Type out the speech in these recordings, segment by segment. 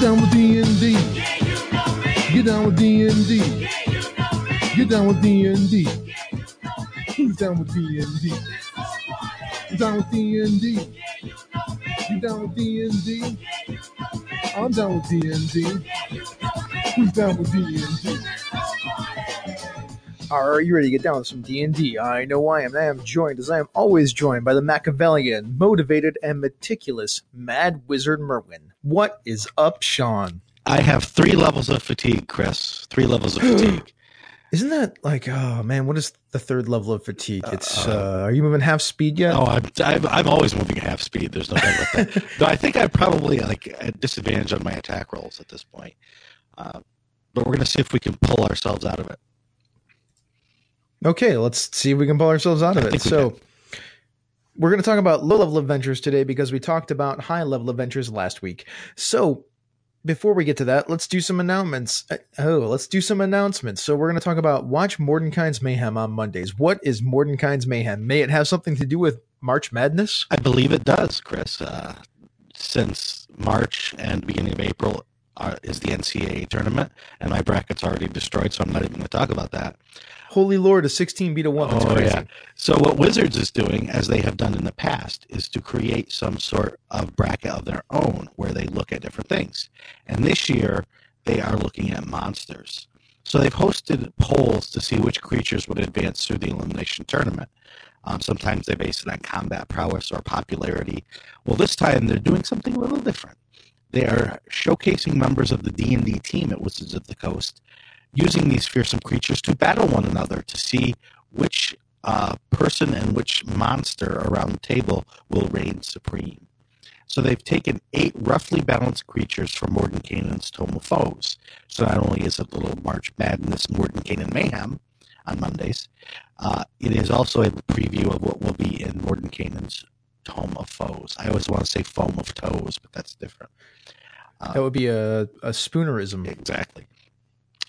Get down with D and D. Yeah, you know me. Get down with D and D. Yeah, you know me. Get down with D and D. Yeah, you know Who's down with D and D? You down with D and D? Yeah, You know me. Get down with D&D. Yeah, you know me. I'm down with D and D. Yeah, you know me. Who's down with D and D? Are you ready to get down with some D&D? I know I am. I am joined, as I am always joined, by the Machiavellian, motivated, and meticulous Mad Wizard Merwin. What is up, Sean? I have three levels of fatigue, Chris. Three levels of fatigue. Isn't that like, oh man, what is the third level of fatigue? It's, uh, are you moving half speed yet? Oh, I'm, I'm, I'm always moving at half speed. There's no doubt about that. Though I think I'm probably like at disadvantage on my attack rolls at this point. Uh, but we're going to see if we can pull ourselves out of it. Okay, let's see if we can pull ourselves out of it. think we So, we're going to talk about low level adventures today because we talked about high level adventures last week. So, before we get to that, let's do some announcements. Uh, Oh, let's do some announcements. So, we're going to talk about Watch Mordenkainen's Mayhem on Mondays. What is Mordenkainen's Mayhem? May it have something to do with March Madness? I believe it does, Chris. Uh, since March and beginning of April uh, is the NCAA tournament, and my bracket's already destroyed, so I'm not even going to talk about that. Holy Lord, a 16 beat a 1. That's Oh, crazy. yeah. So what Wizards is doing, as they have done in the past, is to create some sort of bracket of their own where they look at different things. And this year, they are looking at monsters. So they've hosted polls to see which creatures would advance through the elimination tournament. Um, sometimes they base it on combat prowess or popularity. Well, this time they're doing something a little different. They are showcasing members of the D&D team at Wizards of the Coast using these fearsome creatures to battle one another to see which uh, person and which monster around the table will reign supreme. So they've taken eight roughly balanced creatures from Mordenkainen's Tome of Foes. So not only is it little March Madness Mordenkainen Mayhem on Mondays, uh, it is also a preview of what will be in Mordenkainen's Tome of Foes. I always want to say Foam of Toes, but that's different. That would be a, a spoonerism. Exactly.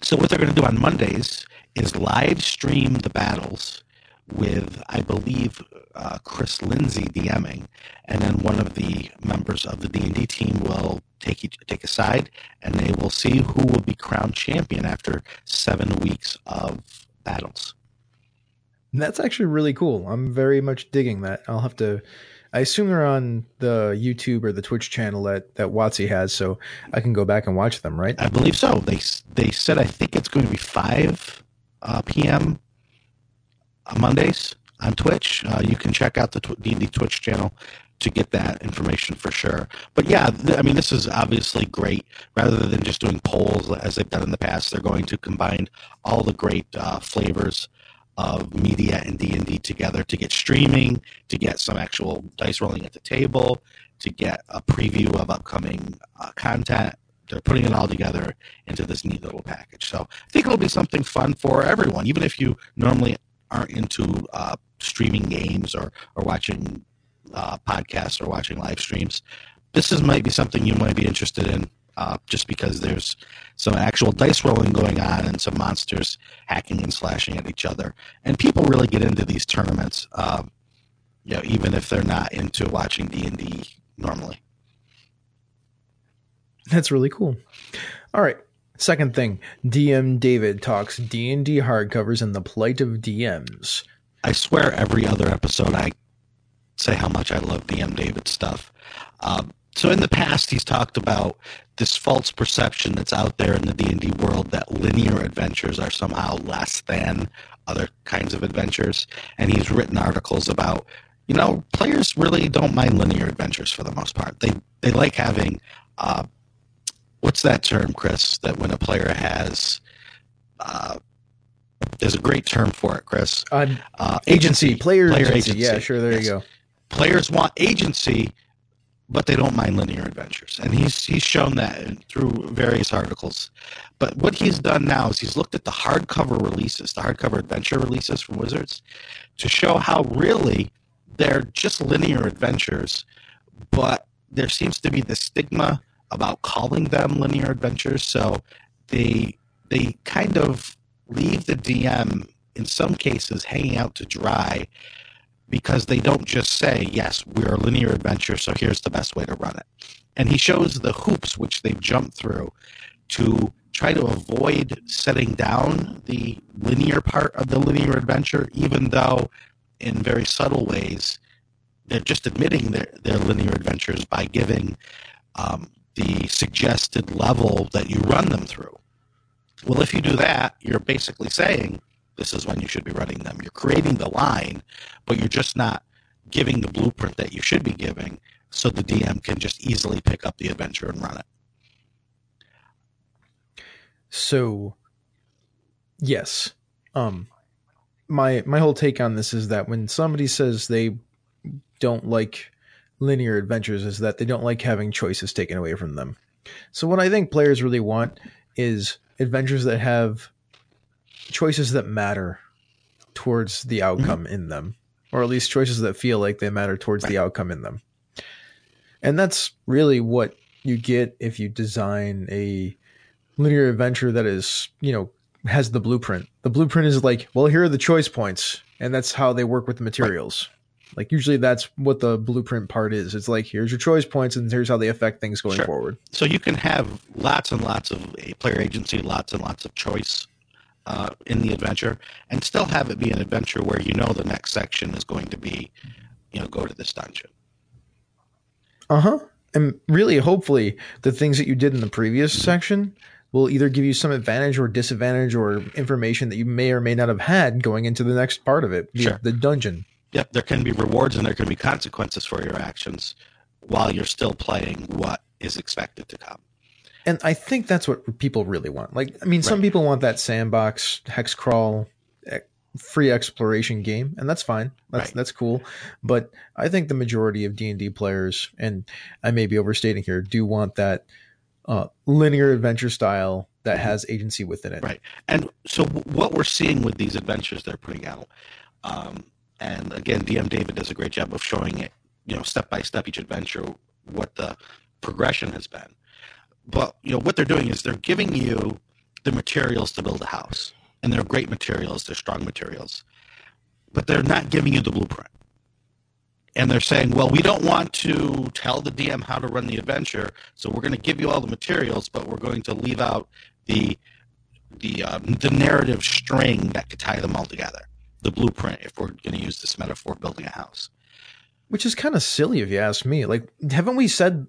So what they're going to do on Mondays is live stream the battles with, I believe, uh, Chris Lindsay DMing, and then one of the members of the D and D team will take each, take a side, and they will see who will be crowned champion after seven weeks of battles. That's actually really cool. I'm very much digging that. I'll have to. I assume they're on the YouTube or the Twitch channel that that Watsy has, so I can go back and watch them. Right? I believe so. They they said I think it's going to be five uh, p.m. on Mondays on Twitch. Uh, you can check out the tw- D&D Twitch channel to get that information for sure. But yeah, th- I mean, this is obviously great. Rather than just doing polls as they've done in the past, they're going to combine all the great uh, flavors of media and D&D together to get streaming, to get some actual dice rolling at the table, to get a preview of upcoming uh, content. They're putting it all together into this neat little package. So I think it'll be something fun for everyone, even if you normally aren't into uh, streaming games or, or watching uh, podcasts or watching live streams. This is might be something you might be interested in uh, just because there's some actual dice rolling going on and some monsters hacking and slashing at each other. And people really get into these tournaments, uh, you know, even if they're not into watching D&D normally. That's really cool. All right. Second thing, DM David talks D and D hardcovers and the plight of DMs. I swear every other episode I say how much I love DM David stuff. Um, so in the past, he's talked about this false perception that's out there in the D and D world that linear adventures are somehow less than other kinds of adventures, and he's written articles about, you know, players really don't mind linear adventures for the most part. They they like having, uh, what's that term, Chris? That when a player has, uh, there's a great term for it, Chris. Uh, Uh, agency, player, Player agency. agency. Yeah, sure. There Yes. you go. players want agency, but they don't mind linear adventures, and he's he's shown that through various articles. But what he's done now is he's looked at the hardcover releases, the hardcover adventure releases from Wizards, to show how really they're just linear adventures, but there seems to be the stigma about calling them linear adventures. So they they kind of leave the DM in some cases hanging out to dry because they don't just say, yes, we're a linear adventure, so here's the best way to run it. and he shows the hoops which they've jumped through to try to avoid setting down the linear part of the linear adventure, even though in very subtle ways they're just admitting their, their linear adventures by giving um, the suggested level that you run them through. Well, if you do that, you're basically saying this is when you should be running them. You're creating the line, but you're just not giving the blueprint that you should be giving so the DM can just easily pick up the adventure and run it. So, yes, um, my my whole take on this is that when somebody says they don't like linear adventures, is that they don't like having choices taken away from them. So, what I think players really want is adventures that have choices that matter towards the outcome mm-hmm. in them, or at least choices that feel like they matter towards the outcome in them. And that's really what you get if you design a linear adventure that is, you know, has the blueprint. The blueprint is like, well, here are the choice points, and that's how they work with the materials. Like usually that's what the blueprint part is. It's like here's your choice points and here's how they affect things going sure. forward. So you can have lots and lots of player agency, lots and lots of choice uh, in the adventure, and still have it be an adventure where you know the next section is going to be, you know, go to this dungeon. Uh huh. And really, hopefully, the things that you did in the previous section will either give you some advantage or disadvantage or information that you may or may not have had going into the next part of it, sure. the dungeon. Yep, there can be rewards and there can be consequences for your actions while you're still playing what is expected to come. And I think that's what people really want. Like, I mean, right. some people want that sandbox hex crawl free exploration game, and that's fine. That's right. that's cool. But I think the majority of D and D players, and I may be overstating here, do want that uh, linear adventure style that mm-hmm. has agency within it. Right. And so what we're seeing with these adventures they're putting out, um, and again, DM David does a great job of showing it, you know, step by step each adventure, what the progression has been. But you know what they're doing is they're giving you the materials to build a house, and they're great materials, they're strong materials, but they're not giving you the blueprint and they're saying, well, we don't want to tell the DM how to run the adventure, so we're going to give you all the materials, but we're going to leave out the the um, the narrative string that could tie them all together, the blueprint. If we're going to use this metaphor, building a house, which is kind of silly if you ask me. Like, haven't we said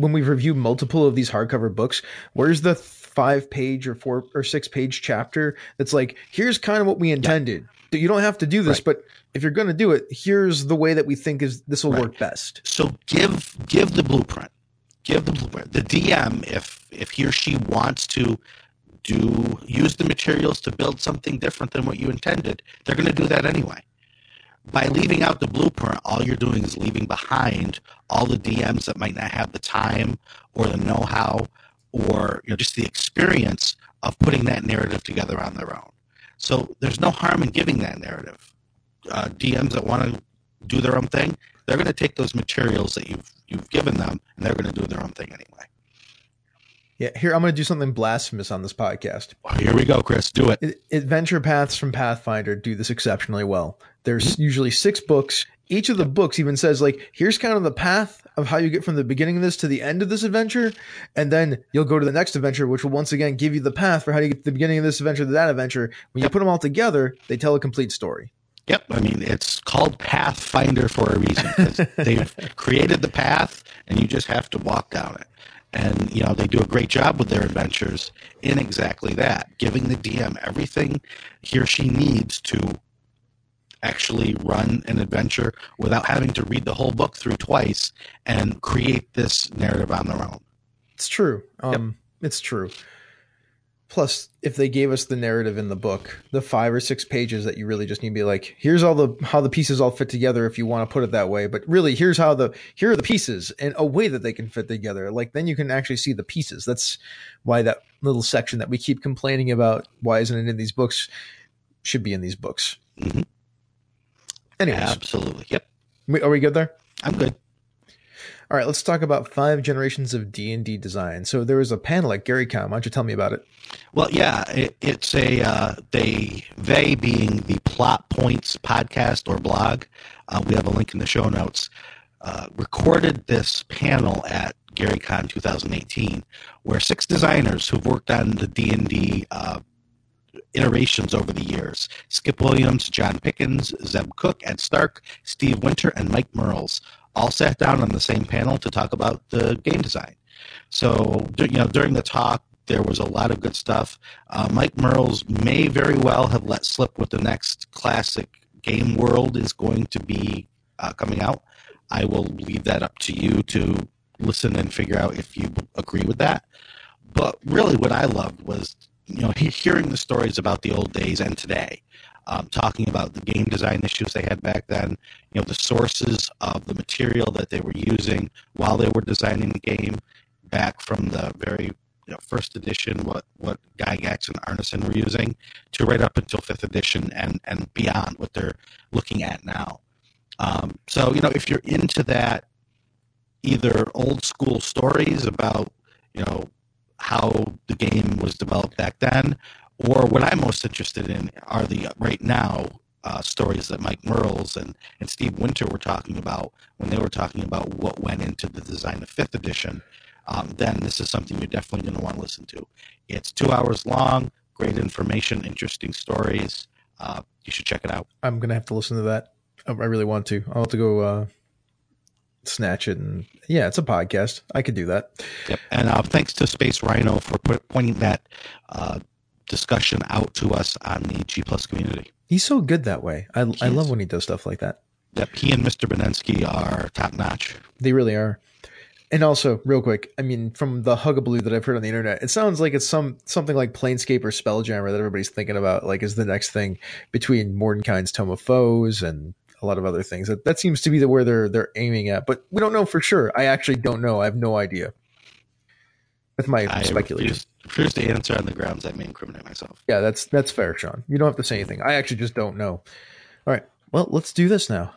when we've reviewed multiple of these hardcover books, where's the five page or four or six page chapter that's like, here's kind of what we intended. Yeah you don't have to do this, right. but if you're going to do it, here's the way that we think is this will right. work best. So give give the blueprint. Give the blueprint. The DM, if if he or she wants to do use the materials to build something different than what you intended, they're going to do that anyway. By leaving out the blueprint, all you're doing is leaving behind all the DMs that might not have the time or the know-how or you know just the experience of putting that narrative together on their own. So there's no harm in giving that narrative. Uh, DMs that want to do their own thing, they're going to take those materials that you've you've given them, and they're going to do their own thing anyway. Yeah, here I'm going to do something blasphemous on this podcast. Here we go, Chris. Do it. Adventure Paths from Pathfinder do this exceptionally well. There's usually six books. Each of the books even says like, here's kind of the path of how you get from the beginning of this to the end of this adventure, and then you'll go to the next adventure, which will once again give you the path for how to get to the beginning of this adventure to that adventure. When you put them all together, they tell a complete story. Yep. I mean, it's called Pathfinder for a reason. Because they've created the path, and you just have to walk down it. And, you know, they do a great job with their adventures in exactly that, giving the DM everything he or she needs to actually run an adventure without having to read the whole book through twice and create this narrative on their own. It's true. Um, yep. It's true. Plus, if they gave us the narrative in the book, the five or six pages that you really just need to be like, here's all the how the pieces all fit together if you want to put it that way. But really, here's how the here are the pieces and a way that they can fit together. Like then you can actually see the pieces. That's why that little section that we keep complaining about, why isn't it in these books, should be in these books. Mm-hmm. Anyways, absolutely. Yep. Are we good there? I'm good. All right, let's talk about five generations of D and D design. So there was a panel at GaryCon. Why don't you tell me about it? Well, yeah, it, it's a uh, they they being the Plot Points podcast or blog. Uh, we have a link in the show notes. uh, recorded this panel at GaryCon 2018, where six designers who've worked on the D and D uh, iterations over the years. Skip Williams, Jon Pickens, Zeb Cook, Ed Stark, Steve Winter, and Mike Mearls all sat down on the same panel to talk about the game design. So, you know, during the talk, there was a lot of good stuff. Uh, Mike Mearls may very well have let slip what the next classic game world is going to be uh, coming out. I will leave that up to you to listen and figure out if you agree with that. But really, what I loved was you know hearing the stories about the old days and today. Um, talking about the game design issues they had back then, you know, the sources of the material that they were using while they were designing the game, back from the very you know, first edition, what what Gygax and Arneson were using, to right up until fifth edition and and beyond what they're looking at now. Um, so you know, if you're into that, either old school stories about you know how the game was developed back then, or what I'm most interested in are the right now uh, stories that Mike Mearls and, and Steve Winter were talking about when they were talking about what went into the design of fifth edition um, then this is something you're definitely going to want to listen to. It's two hours long, great information, interesting stories. Uh, you should check it out. I'm gonna have to listen to that. I really want to. I'll have to go uh, snatch it, and yeah, it's a podcast. I could do that. Yep. And uh, thanks to Space Rhino for pointing that uh, discussion out to us on the G Plus community. He's so good that way. I, I love when he does stuff like that. Yep. He and Mr. Benensky are top notch. They really are. And also, real quick, I mean, from the hugabaloo that I've heard on the internet, it sounds like it's some something like Planescape or Spelljammer that everybody's thinking about, like is the next thing between Mordenkainen's Tome of Foes and a lot of other things. That that seems to be the where they're they're aiming at, but we don't know for sure. I actually don't know. I have no idea. That's my I speculation. Refuse to answer on the grounds I may incriminate myself. Yeah, that's that's fair, Sean. You don't have to say anything. I actually just don't know. All right. Well, let's do this now.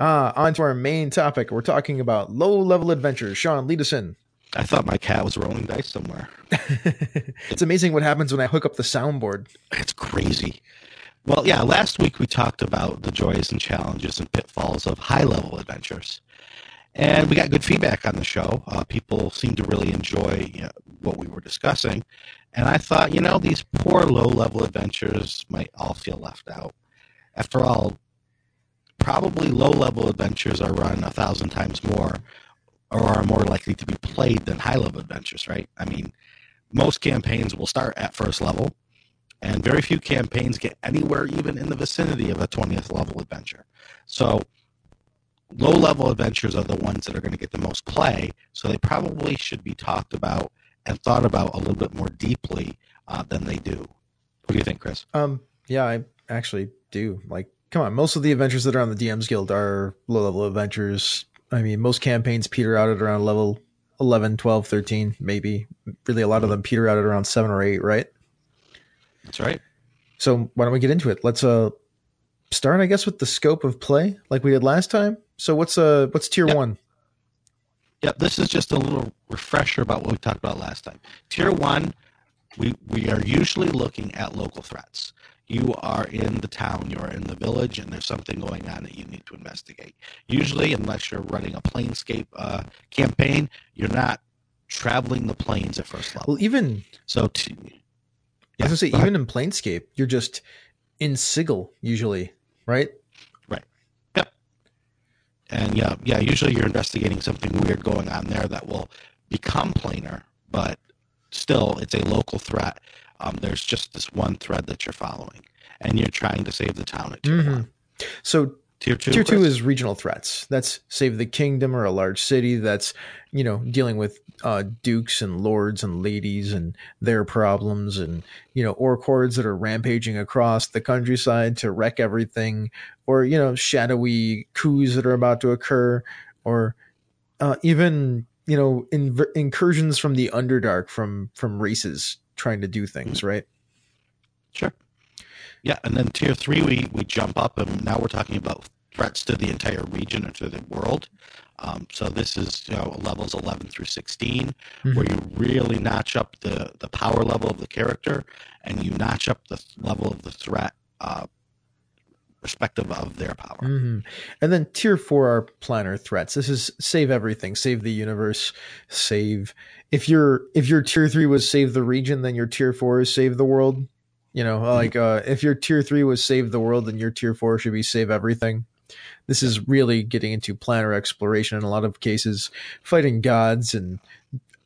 Ah, on to our main topic. We're talking about low level adventures. Sean, lead us in. I thought my cat was rolling dice somewhere. it's amazing what happens when I hook up the soundboard. It's crazy. Well, yeah, last week we talked about the joys and challenges and pitfalls of high level adventures. And we got good feedback on the show. Uh, people seemed to really enjoy you know, what we were discussing. And I thought, you know, these poor low level adventures might all feel left out. After all, probably low level adventures are run a thousand times more or are more likely to be played than high level adventures, right? I mean, most campaigns will start at first level, and very few campaigns get anywhere even in the vicinity of a 20th level adventure. So, low level adventures are the ones that are going to get the most play, so they probably should be talked about and thought about a little bit more deeply uh, than they do. What do you think, Chris? Um, yeah, I actually do. Like come on, most of the adventures that are on the DMs Guild are low level adventures. I mean, most campaigns peter out at around level 11, 12, 13, maybe. Really, a lot of them peter out at around 7 or 8, right? That's right. So, why don't we get into it? Let's uh start I guess with the scope of play like we did last time. So, what's uh what's tier yep. 1? Yep, this is just a little refresher about what we talked about last time. Tier 1 we, we are usually looking at local threats you are in the town, you're in the village, and there's something going on that you need to investigate. Usually, unless you're running a planescape uh, campaign, you're not traveling the planes at first level. Well, even so, t- yeah, I was gonna say even in planescape, you're just in Sigil usually, right? Right. Yep. And yeah, yeah. Usually, you're investigating something weird going on there that will become planar, but still, it's a local threat um, there's just this one thread that you're following, and you're trying to save the town at mm-hmm. So tier two, tier two is regional threats. That's save the kingdom or a large city. That's you know dealing with uh, dukes and lords and ladies and their problems, and you know orc hordes that are rampaging across the countryside to wreck everything, or you know shadowy coups that are about to occur, or uh, even you know in- incursions from the underdark from from races trying to do things, right? Sure. Yeah, and then tier three, we we jump up, and now we're talking about threats to the entire region or to the world. Um, so this is you know, levels 11 through 16, mm-hmm. where you really notch up the the power level of the character, and you notch up the level of the threat uh, respective of their power. hmm And then tier four are planar threats. This is save everything, save the universe, save. If your if your tier three was save the region, then your tier four is save the world. You know, like uh, if your tier three was save the world, then your tier four should be save everything. This is really getting into planar exploration in a lot of cases, fighting gods and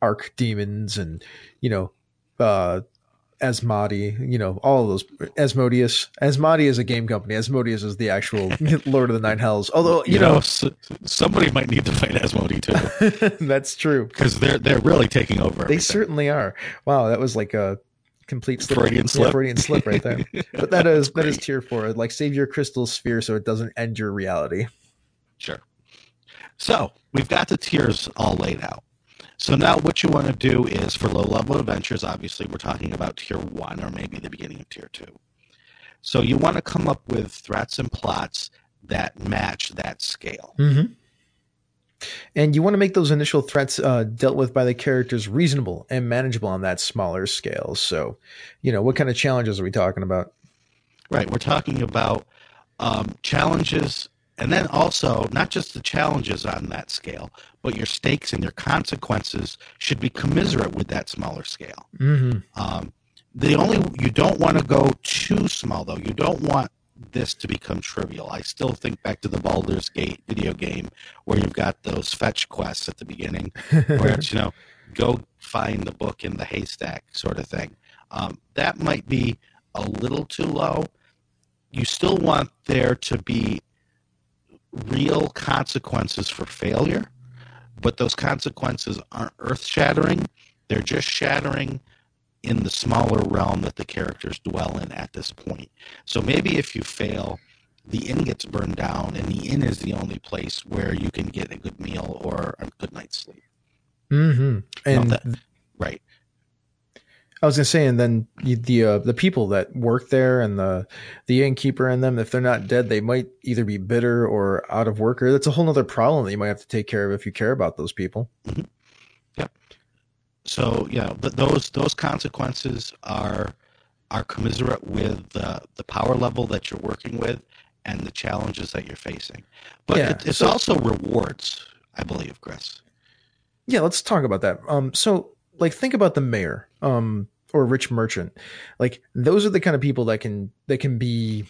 arc demons and you know, uh, Asmodee, you know, all those. Asmodeus. Asmodee is a game company. Asmodeus is the actual Lord of the Nine Hells. Although, you, You, know, know, s somebody might need to fight Asmodee too, that's true. because they're they're really taking over. They everything. certainly are. Wow, that was like a complete slip. Freudian Yeah, slip. Freudian slip right there. But that is that is tier four. Like save your crystal sphere so it doesn't end your reality. Sure. So we've got the tiers all laid out. So now what you want to do is for low level adventures, obviously we're talking about tier one or maybe the beginning of tier two. So you want to come up with threats and plots that match that scale. Mm-hmm. And you want to make those initial threats uh, dealt with by the characters reasonable and manageable on that smaller scale. So, you know, what kind of challenges are we talking about? Right. We're talking about um, challenges and then also not just the challenges on that scale, but your stakes and your consequences should be commiserate with that smaller scale. Mm-hmm. Um, the only you don't want to go too small though. You don't want this to become trivial. I still think back to the Baldur's Gate video game where you've got those fetch quests at the beginning, where it's you know go find the book in the haystack sort of thing. Um, that might be a little too low. You still want there to be real consequences for failure, but those consequences aren't earth shattering. They're just shattering in the smaller realm that the characters dwell in at this point. So maybe if you fail, the inn gets burned down, and the inn is the only place where you can get a good meal or a good night's sleep. Mm-hmm. And that- Right. I was gonna say, and then the uh, the people that work there and the the innkeeper and them, if they're not dead, they might either be bitter or out of work, or that's a whole other problem that you might have to take care of if you care about those people. So yeah, th- those those consequences are are commiserate with the the power level that you're working with and the challenges that you're facing. But Yeah, it, it's so- also rewards, I believe, Chris. Yeah, let's talk about that. Um, so like think about the mayor, um, or rich merchant. Like those are the kind of people that can that can be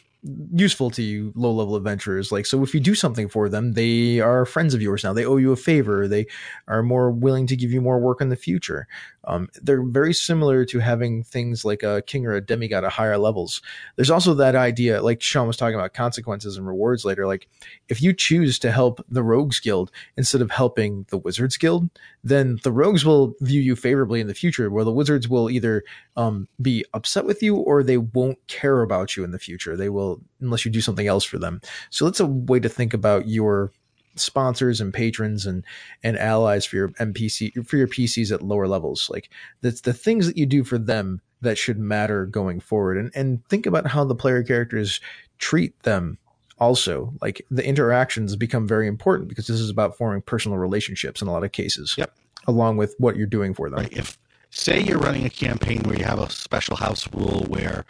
useful to you low level adventurers. Like so if you do something for them, they are friends of yours now. They owe you a favor. They are more willing to give you more work in the future. Um, they're very similar to having things like a king or a demigod at higher levels. There's also that idea, like Sean was talking about consequences and rewards later. Like if you choose to help the Rogues Guild instead of helping the Wizards Guild, then the Rogues will view you favorably in the future, where the Wizards will either um, be upset with you or they won't care about you in the future. They will, unless you do something else for them. So that's a way to think about your sponsors and patrons and and allies for your NPC for your PCs at lower levels. Like that's the things that you do for them that should matter going forward. And and think about how the player characters treat them also. Like the interactions become very important because this is about forming personal relationships in a lot of cases. Yep. Along with what you're doing for them. Right. If say you're running a campaign where you have a special house rule where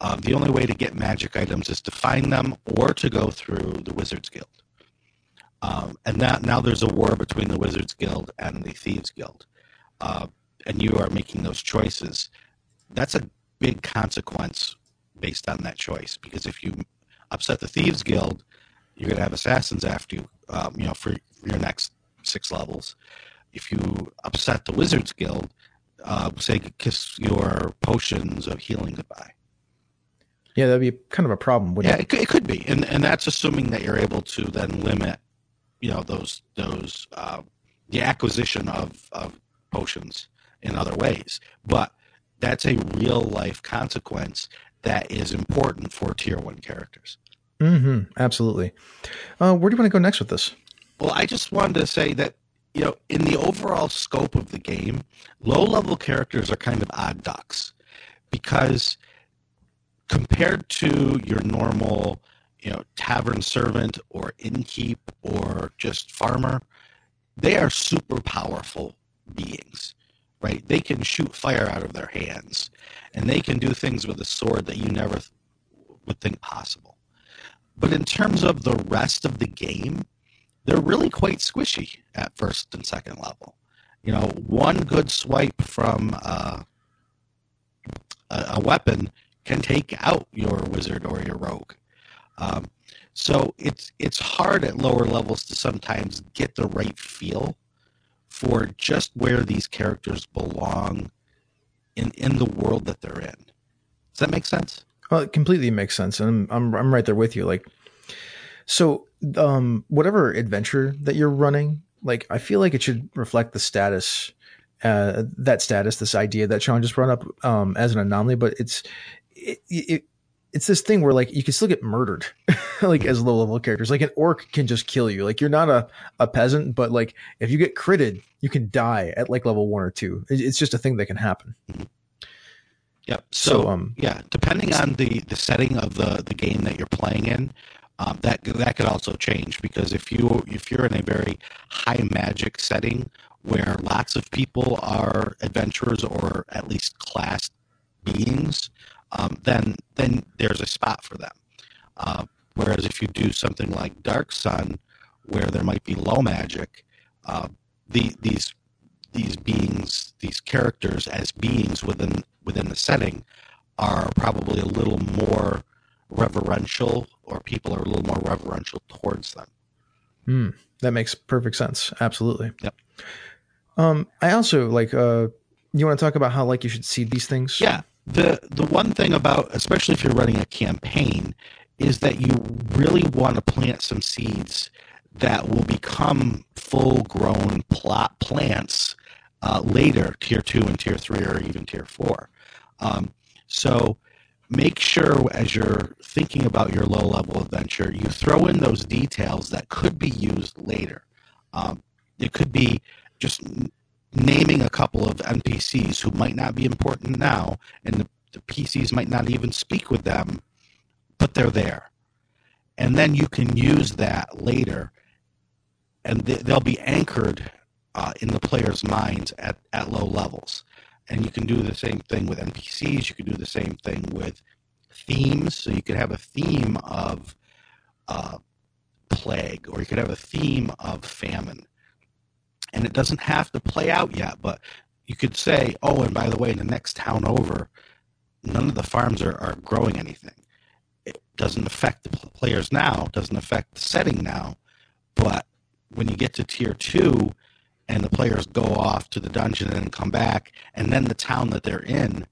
um, the only way to get magic items is to find them or to go through the Wizards Guild. Um, and that now there's a war between the Wizards Guild and the Thieves Guild, uh, and you are making those choices. That's a big consequence based on that choice because if you upset the Thieves Guild, you're going to have assassins after you, um, you know, for, your next six levels. If you upset the Wizards Guild, uh, say kiss your potions of healing goodbye. Yeah, that'd be kind of a problem, wouldn't Yeah, it could, it could be, and and that's assuming that you're able to then limit, you know, those those uh, the acquisition of of potions in other ways. But that's a real life consequence that is important for tier one characters. Mm-hmm. Absolutely. Uh, where do you want to go next with this? Well, I just wanted to say that you know, in the overall scope of the game, low level characters are kind of odd ducks because compared to your normal, you know, tavern servant or innkeep or just farmer, they are super powerful beings, right? They can shoot fire out of their hands and they can do things with a sword that you never th- would think possible. but in terms of the rest of the game, they're really quite squishy at first and second level. You know, one good swipe from uh, a, a, weapon can take out your wizard or your rogue. Um, so it's it's hard at lower levels to sometimes get the right feel for just where these characters belong in in the world that they're in. Does that make sense? Well, it completely makes sense, and I'm I'm, I'm right there with you. Like, so um, whatever adventure that you're running, like I feel like it should reflect the status, uh, that status, this idea that Sean just brought up um, as an anomaly, but it's it, it it's this thing where like you can still get murdered like as low level characters. Like an orc can just kill you. Like you're not a, a peasant but like if you get critted you can die at like level one or two. It's just a thing that can happen. Yep. So, so um yeah depending on the the setting of the the game that you're playing in um, that that could also change because if you if you're in a very high magic setting where lots of people are adventurers or at least class beings um, then then there's a spot for them. Uh, whereas if you do something like Dark Sun, where there might be low magic, uh, the, these these beings, these characters as beings within within the setting, are probably a little more reverential, or people are a little more reverential towards them. Mm, that makes perfect sense. Absolutely. Yep. Um, I also like. Uh, you want to talk about how like you should see these things? Yeah the the one thing about especially if you're running a campaign is that you really want to plant some seeds that will become full grown plot plants uh, later tier two and tier three or even tier four. Um, so make sure as you're thinking about your low level adventure you throw in those details that could be used later. Um, it could be just naming a couple of NPCs who might not be important now, and the, the PCs might not even speak with them, but they're there. And then you can use that later, and they, they'll be anchored uh, in the player's minds at, at low levels. And you can do the same thing with NPCs. You can do the same thing with themes. So you could have a theme of uh, plague, or you could have a theme of famine and it doesn't have to play out yet, but you could say, oh, and by the way, in the next town over, none of the farms are, are growing anything. It doesn't affect the players now, doesn't affect the setting now, but when you get to tier two and the players go off to the dungeon and come back, and then the town that they're in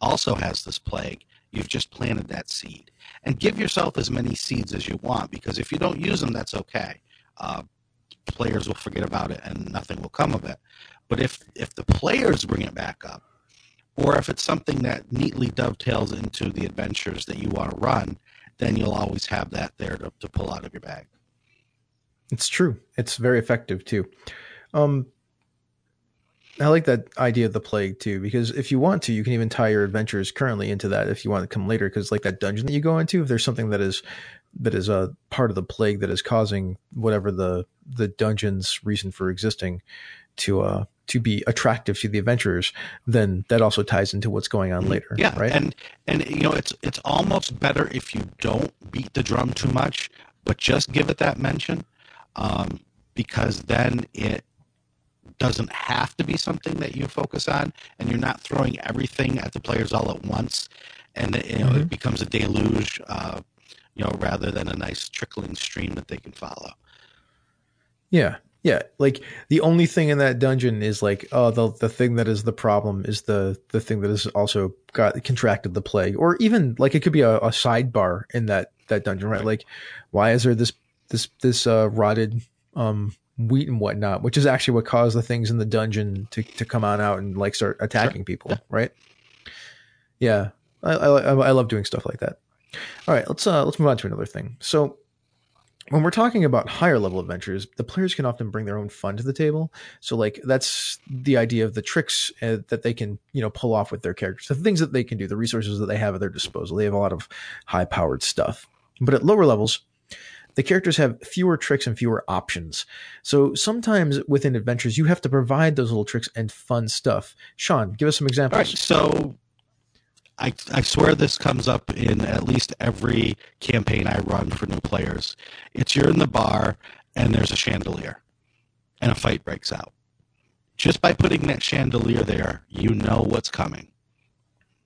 also has this plague, you've just planted that seed. And give yourself as many seeds as you want, because if you don't use them, that's okay. Uh, players will forget about it and nothing will come of it. But if if the players bring it back up, or if it's something that neatly dovetails into the adventures that you want to run, then you'll always have that there to, to pull out of your bag. It's true. It's very effective too. Um, I like that idea of the plague too, because if you want to, you can even tie your adventures currently into that if you want to come later. Because like that dungeon that you go into, if there's something that is that is a part of the plague that is causing whatever the the dungeon's reason for existing to uh to be attractive to the adventurers, then that also ties into what's going on later. Yeah, right. And and you know it's it's almost better if you don't beat the drum too much, but just give it that mention, um, because then it doesn't have to be something that you focus on, and you're not throwing everything at the players all at once, and it, you know mm-hmm. it becomes a deluge. Uh, you know, rather than a nice trickling stream that they can follow. Yeah. Yeah, like the only thing in that dungeon is like, oh, the the thing that is the problem is the the thing that has also got contracted the plague, or even like it could be a, a sidebar in that that dungeon, right? right? Like, why is there this this this uh, rotted um, wheat and whatnot, which is actually what caused the things in the dungeon to to come on out and like start attacking sure. people, yeah. right? Yeah, I, I I love doing stuff like that. All right, let's uh, let's move on to another thing. So when we're talking about higher level adventures, the players can often bring their own fun to the table. So like that's the idea of the tricks uh, that they can, you know, pull off with their characters, the things that they can do, the resources that they have at their disposal. They have a lot of high powered stuff. But at lower levels, the characters have fewer tricks and fewer options. So sometimes within adventures, you have to provide those little tricks and fun stuff. Sean, give us some examples. So I, I swear this comes up in at least every campaign I run for new players. It's you're in the bar and there's a chandelier and a fight breaks out. Just by putting that chandelier there, you know what's coming.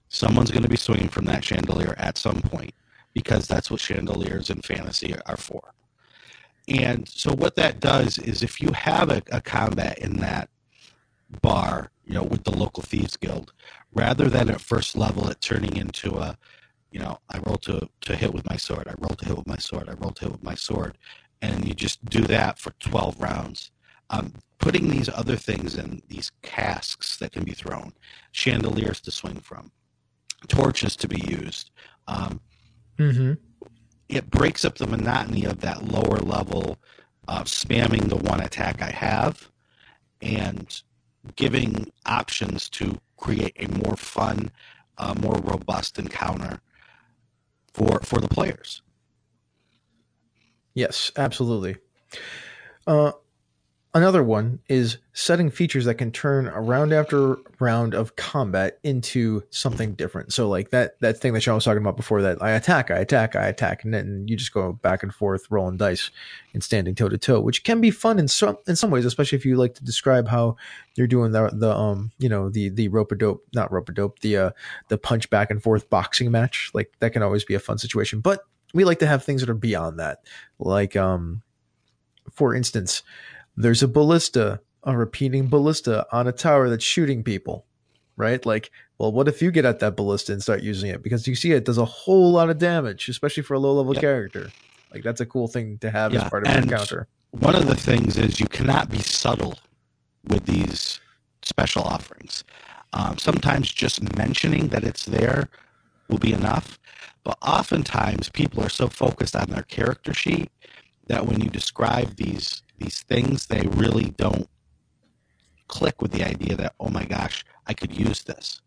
Someone's going to be swinging from that chandelier at some point because that's what chandeliers in fantasy are for. And so what that does is if you have a, a combat in that bar, you know, with the local thieves guild, rather than at first level it turning into a, you know, I roll to to hit with my sword, I roll to hit with my sword, I roll to hit with my sword, and you just do that for twelve rounds. Um, putting these other things in these casks that can be thrown, chandeliers to swing from, torches to be used. Um, Mm-hmm. it breaks up the monotony of that lower level of spamming the one attack I have and giving options to create a more fun, uh, more robust encounter for for the players. Yes, absolutely. Uh, another one is setting features that can turn a round after round of combat into something different. So, like that that thing that Sean was talking about before, that I attack, I attack, I attack, and then you just go back and forth, rolling dice and standing toe to toe, which can be fun in some in some ways, especially if you like to describe how you're doing the the um you know the the rope a dope, not rope a dope, the uh the punch back and forth boxing match. Like that can always be a fun situation, but we like to have things that are beyond that, like um for instance, there's a ballista, a repeating ballista on a tower that's shooting people, right? Like, well, what if you get at that ballista and start using it? Because you see it does a whole lot of damage, especially for a low level Yep. character. Like, that's a cool thing to have Yeah, as part of and- encounter. One of the things is you cannot be subtle with these special offerings. Um, sometimes just mentioning that it's there will be enough, but oftentimes people are so focused on their character sheet that when you describe these these things, they really don't click with the idea that oh my gosh, I could use this.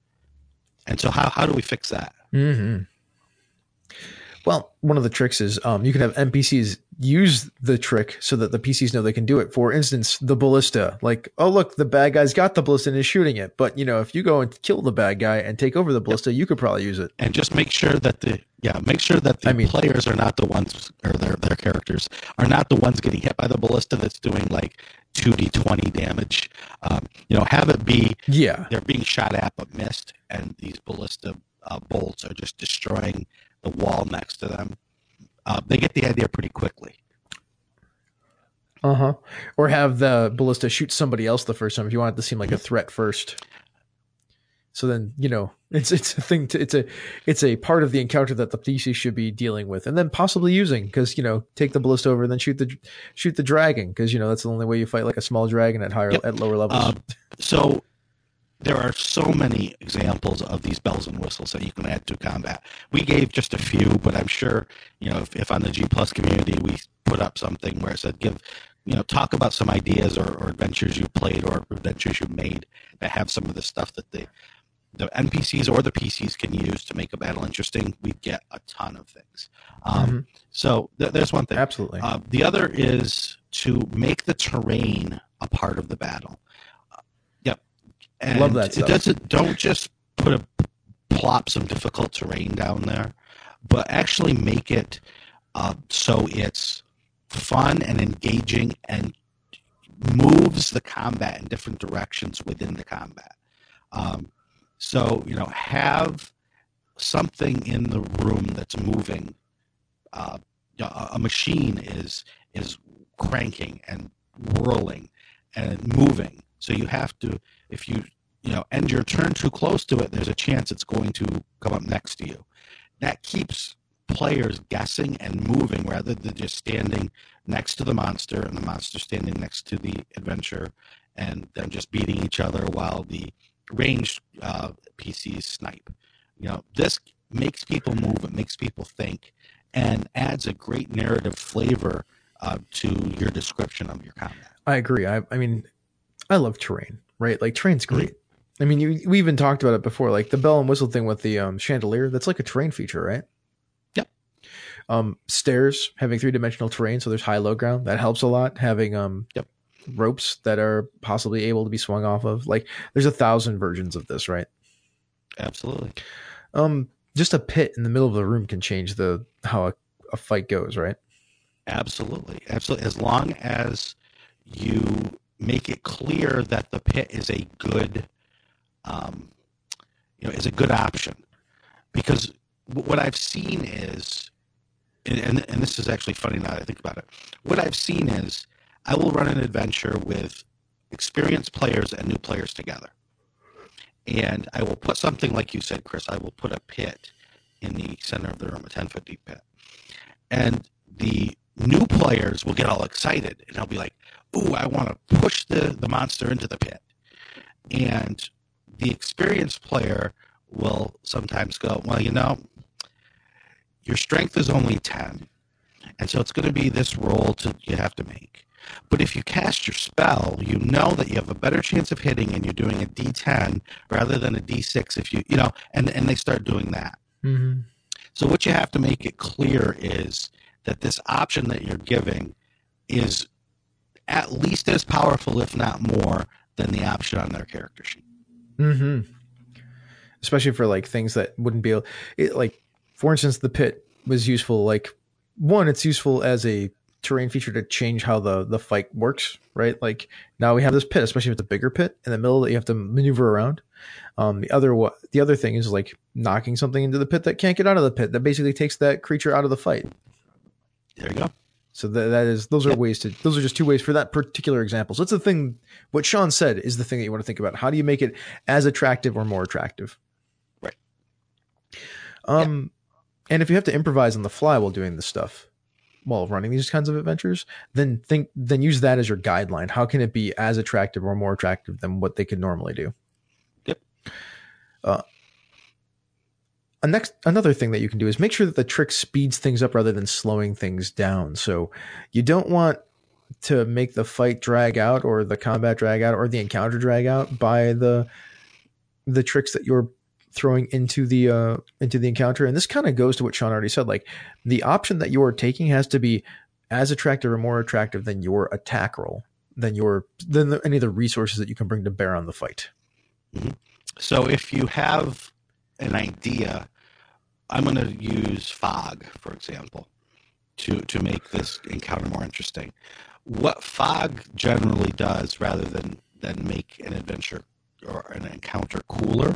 And so how how do we fix that? Mm-hmm. Well, one of the tricks is um, you can have NPCs use the trick so that the PCs know they can do it. For instance, the ballista. Like, oh look, the bad guy's got the ballista and is shooting it. But you know, if you go and kill the bad guy and take over the ballista, you could probably use it. and just make sure that the yeah make sure that the I mean- players are not the ones or their their characters are not the ones getting hit by the ballista that's doing like 2d20 damage um, you know have it be Yeah. they're being shot at but missed and these ballista uh, bolts are just destroying the wall next to them uh, they get the idea pretty quickly Uh huh. Or have the ballista shoot somebody else the first time if you want it to seem like a threat first. So then you know it's it's a thing. To, it's a it's a part of the encounter that the PC should be dealing with, and then possibly using because you know take the ballista over and then shoot the shoot the dragon because you know that's the only way you fight like a small dragon at higher Yep. at lower levels. Um, so there are so many examples of these bells and whistles that you can add to combat. We gave just a few, but I'm sure you know if, if on the G Plus community we put up something where it said give you know talk about some ideas or, or adventures you played or adventures you made that have some of the stuff that the the NPCs or the PCs can use to make a battle interesting. We get a ton of things. Um, Mhm. So th- there's one thing. Absolutely. Uh, the other is to make the terrain a part of the battle. And Love that It doesn't. Don't just put a plop some difficult terrain down there, but actually make it uh, so it's fun and engaging and moves the combat in different directions within the combat. Um, so you know, have something in the room that's moving. Uh, a a machine is is cranking and whirling and moving. So you have to, if you you know end your turn too close to it, there's a chance it's going to come up next to you. That keeps players guessing and moving rather than just standing next to the monster and the monster standing next to the adventure and them just beating each other while the ranged uh, PCs snipe. You know, this makes people move, it makes people think, and adds a great narrative flavor uh, to your description of your combat. I agree. I, I mean, I love terrain, right? Like terrain's great. I mean, you, we even talked about it before, like the bell and whistle thing with the um, chandelier. That's like a terrain feature, right? Yep. Um, stairs having three dimensional terrain, so there's high low ground. That helps a lot. Having um, Yep. ropes that are possibly able to be swung off of. Like, there's a thousand versions of this, right? Absolutely. Um, just a pit in the middle of the room can change the how a, a fight goes, right? Absolutely, absolutely. As long as you make it clear that the pit is a good, um, you know, is a good option, because what I've seen is, and, and and this is actually funny now that I think about it. What I've seen is, I will run an adventure with experienced players and new players together, and I will put something like you said, Chris. I will put a pit in the center of the room, a ten foot deep pit, and the new players will get all excited and they'll be like, "Ooh, I want to push the the monster into the pit," and the experienced player will sometimes go, "Well, you know, your strength is only ten, and so it's going to be this roll to you have to make." But if you cast your spell, you know that you have a better chance of hitting, and you're doing a D10 rather than a D6. If you, you know, and and they start doing that. Mm-hmm. So what you have to make it clear is that this option that you're giving is at least as powerful, if not more, than the option on their character sheet. Mm-hmm. Especially for like things that wouldn't be able, it, like, for instance, the pit was useful. Like, one, it's useful as a terrain feature to change how the the fight works, right? Like now we have this pit, especially if it's a bigger pit in the middle that you have to maneuver around. Um, the other the other thing is like knocking something into the pit that can't get out of the pit. That basically takes that creature out of the fight. There you go. So that that is those are ways to those are just two ways for that particular example. So that's the thing. What Shawn said is the thing that you want to think about. How do you make it as attractive or more attractive? Right. Um, and if you have to improvise on the fly while doing this stuff, while running these kinds of adventures, then think then use that as your guideline. How can it be as attractive or more attractive than what they could normally do? Yep. Uh, a next another thing that you can do is make sure that the trick speeds things up rather than slowing things down. So you don't want to make the fight drag out or the combat drag out or the encounter drag out by the the tricks that you're throwing into the uh into the encounter. And this kind of goes to what Shawn already said like the option that you're taking has to be as attractive or more attractive than your attack roll than your than the, any of the resources that you can bring to bear on the fight. So if you have an idea, I'm going to use fog, for example, to to make this encounter more interesting. What fog generally does, rather than than make an adventure or an encounter cooler,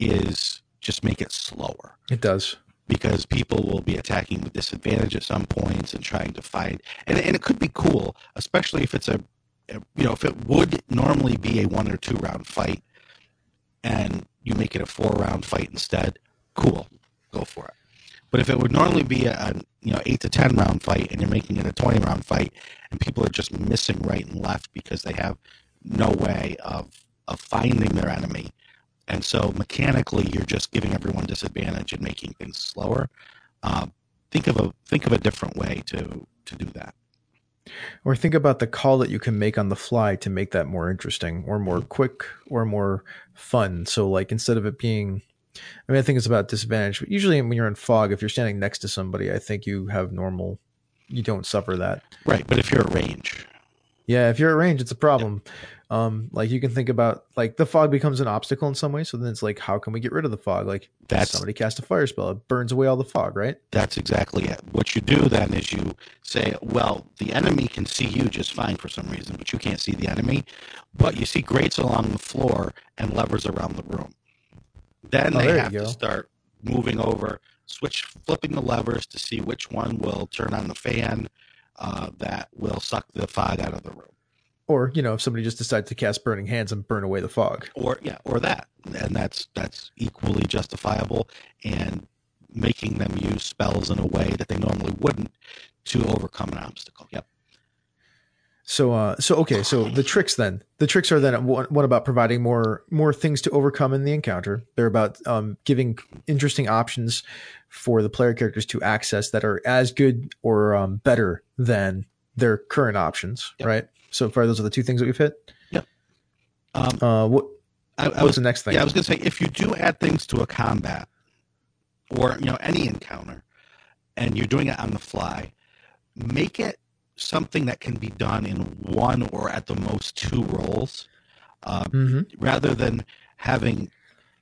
is just make it slower. it does because people will be attacking with disadvantage at some points and trying to fight. And, and it could be cool, especially if it's a, a- you know, if it would normally be a one or two round fight and you make it a four round fight instead, cool, go for it. But if it would normally be a, a you know eight to ten round fight and you're making it a twenty round fight and people are just missing right and left because they have no way of of finding their enemy, and so mechanically you're just giving everyone disadvantage and making things slower. Uh, think of a think of a different way to to do that. or think about the call that you can make on the fly to make that more interesting or more quick or more fun so like instead of it being i mean i think it's about disadvantage but usually when you're in fog if you're standing next to somebody i think you have normal you don't suffer that Right, but if you're at range, yeah if you're at range it's a problem um like you can think about like the fog becomes an obstacle in some way so then it's like how can we get rid of the fog like That's- somebody cast a fire spell it burns away all the fog right that's exactly it. What you do then is you say, well, the enemy can see you just fine for some reason, but you can't see the enemy. But you see grates along the floor and levers around the room. Then Oh, they have to start moving over, switch, flipping the levers to see which one will turn on the fan uh, that will suck the fog out of the room. or you know if somebody just decides to cast burning hands and burn away the fog. Or yeah or that. And that's that's equally justifiable and making them use spells in a way that they normally wouldn't to overcome an obstacle. Yep So, uh, so okay, so the tricks then, the tricks are then one, one about providing more more things to overcome in the encounter. They're about um, giving interesting options for the player characters to access that are as good or um, better than their current options, Yep. right? So far, those are the two things that we've hit. um, Uh, what I, I what's was the next thing? yeah i was going to say if you do add things to a combat or you know any encounter and you're doing it on the fly make it something that can be done in one or at the most two rolls uh, Mhm. rather than having,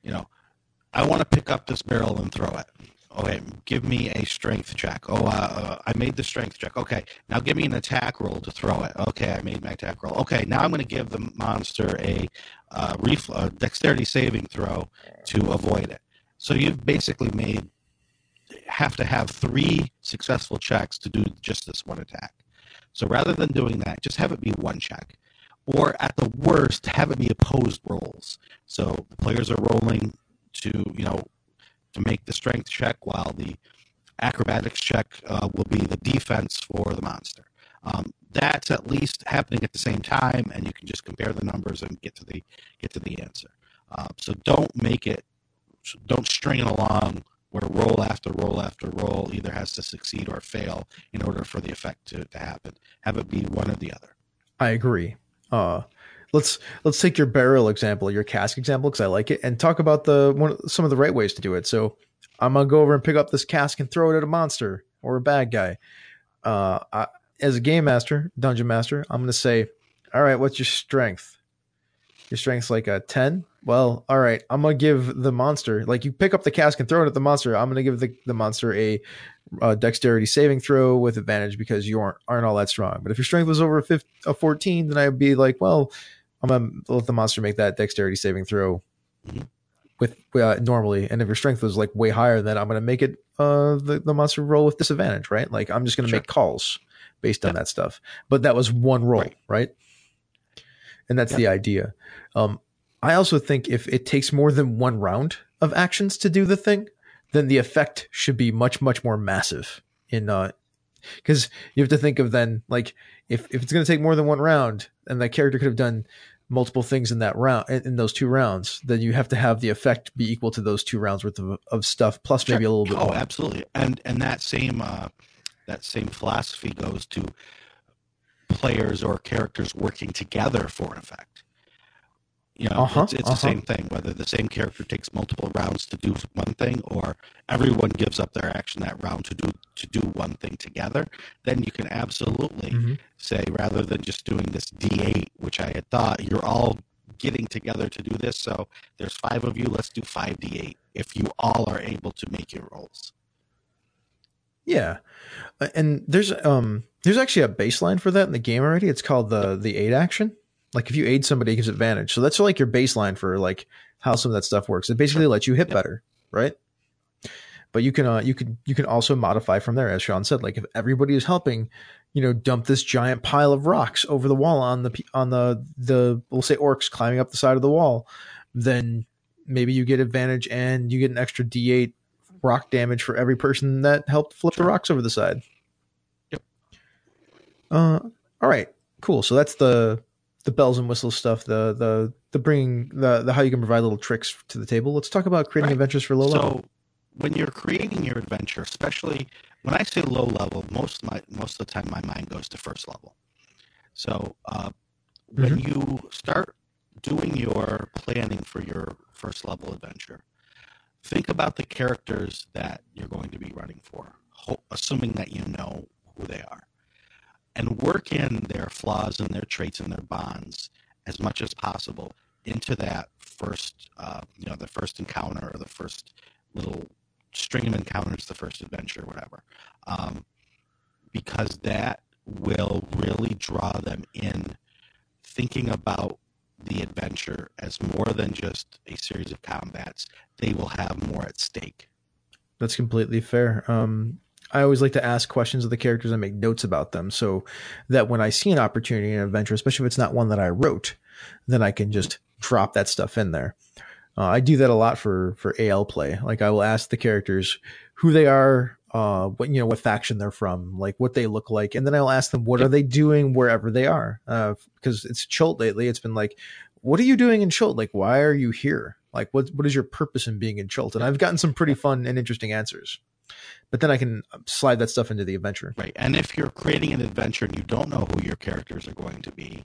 you know, I want to pick up this barrel and throw it. Okay, give me a strength check. Oh, uh, uh, I made the strength check. Okay, now give me an attack roll to throw it. Okay, I made my attack roll. Okay, now I'm going to give the monster a uh, ref- uh, dexterity saving throw to avoid it. So you've basically made have to have three successful checks to do just this one attack. So rather than doing that, just have it be one check. Or at the worst, have it be opposed rolls. So the players are rolling to, you know, to make the strength check while the acrobatics check uh, will be the defense for the monster. Um, that's at least happening at the same time, and you can just compare the numbers and get to the get to the answer. Uh, so don't make it, don't string it along where roll after roll after roll either has to succeed or fail in order for the effect to, to happen. Have it be one or the other. I agree. Uh, let's let's take your barrel example, your cask example, because I like it, and talk about the one some of the right ways to do it. So I'm gonna go over and pick up this cask and throw it at a monster or a bad guy. Uh, I, as a game master, dungeon master, I'm gonna say, all right, what's your strength? Your strength's like a ten. Well, all right, I'm gonna give the monster like you pick up the cask and throw it at the monster. I'm gonna give the, the monster a, a dexterity saving throw with advantage because you aren't aren't all that strong. But if your strength was over a, 15, a 14, then I'd be like, well, I'm gonna let the monster make that dexterity saving throw with uh, normally, and if your strength was like way higher, then I'm gonna make it uh the, the monster roll with disadvantage, right? Like I'm just gonna Sure. make calls based on that stuff. But that was one roll, right? Right. And that's the idea. Um, I also think if it takes more than one round of actions to do the thing, then the effect should be much much more massive. In uh, because you have to think of then like if if it's going to take more than one round, and that character could have done multiple things in that round in, in those two rounds, then you have to have the effect be equal to those two rounds worth of, of stuff plus maybe a little bit oh, more. absolutely. And and that same uh, that same philosophy goes to players or characters working together for an effect. You know, Uh-huh, it's, it's uh-huh. the same thing. Whether the same character takes multiple rounds to do one thing, or everyone gives up their action that round to do to do one thing together, then you can absolutely Mhm. say rather than just doing this D8, which I had thought you're all getting together to do this. So there's five of you. Let's do five D8 if you all are able to make your rolls. Yeah, and there's um there's actually a baseline for that in the game already. It's called the the aid action. Like if you aid somebody, it gives advantage. So that's like your baseline for like how some of that stuff works. It basically lets you hit better, right? But you can uh you can you can also modify from there, as Shawn said. Like if everybody is helping, you know, dump this giant pile of rocks over the wall on the on the the we'll say orcs climbing up the side of the wall, then maybe you get advantage and you get an extra D8 rock damage for every person that helped flip the rocks over the side. Yep. Uh, all right, cool. So that's the the bells and whistles stuff. The the the bringing the the how you can provide little tricks to the table. Let's talk about creating Right. adventures for low level. So when you're creating your adventure, especially when I say low level, most of my most of the time my mind goes to first level. So uh, when you start doing your planning for your first level adventure, think about the characters that you're going to be running for, ho- assuming that you know who they are, and work in their flaws and their traits and their bonds as much as possible into that first, uh, you know, the first encounter or the first little string of encounters, the first adventure, whatever, um, because that will really draw them in thinking about the adventure as more than just a series of combats. They will have more at stake. That's completely fair. Um, I always like to ask questions of the characters and make notes about them so that when I see an opportunity in an adventure, especially if it's not one that I wrote, then I can just drop that stuff in there. Uh, I do that a lot for for AL play. Like I will ask the characters who they are, uh, what you know, what faction they're from, like what they look like, and then I'll ask them what are they doing wherever they are. Uh, because it's Chult lately. It's been like, what are you doing in Chult? Like, why are you here? Like, what what is your purpose in being in Chult? And I've gotten some pretty fun and interesting answers. But then I can slide that stuff into the adventure. Right. And if you're creating an adventure and you don't know who your characters are going to be,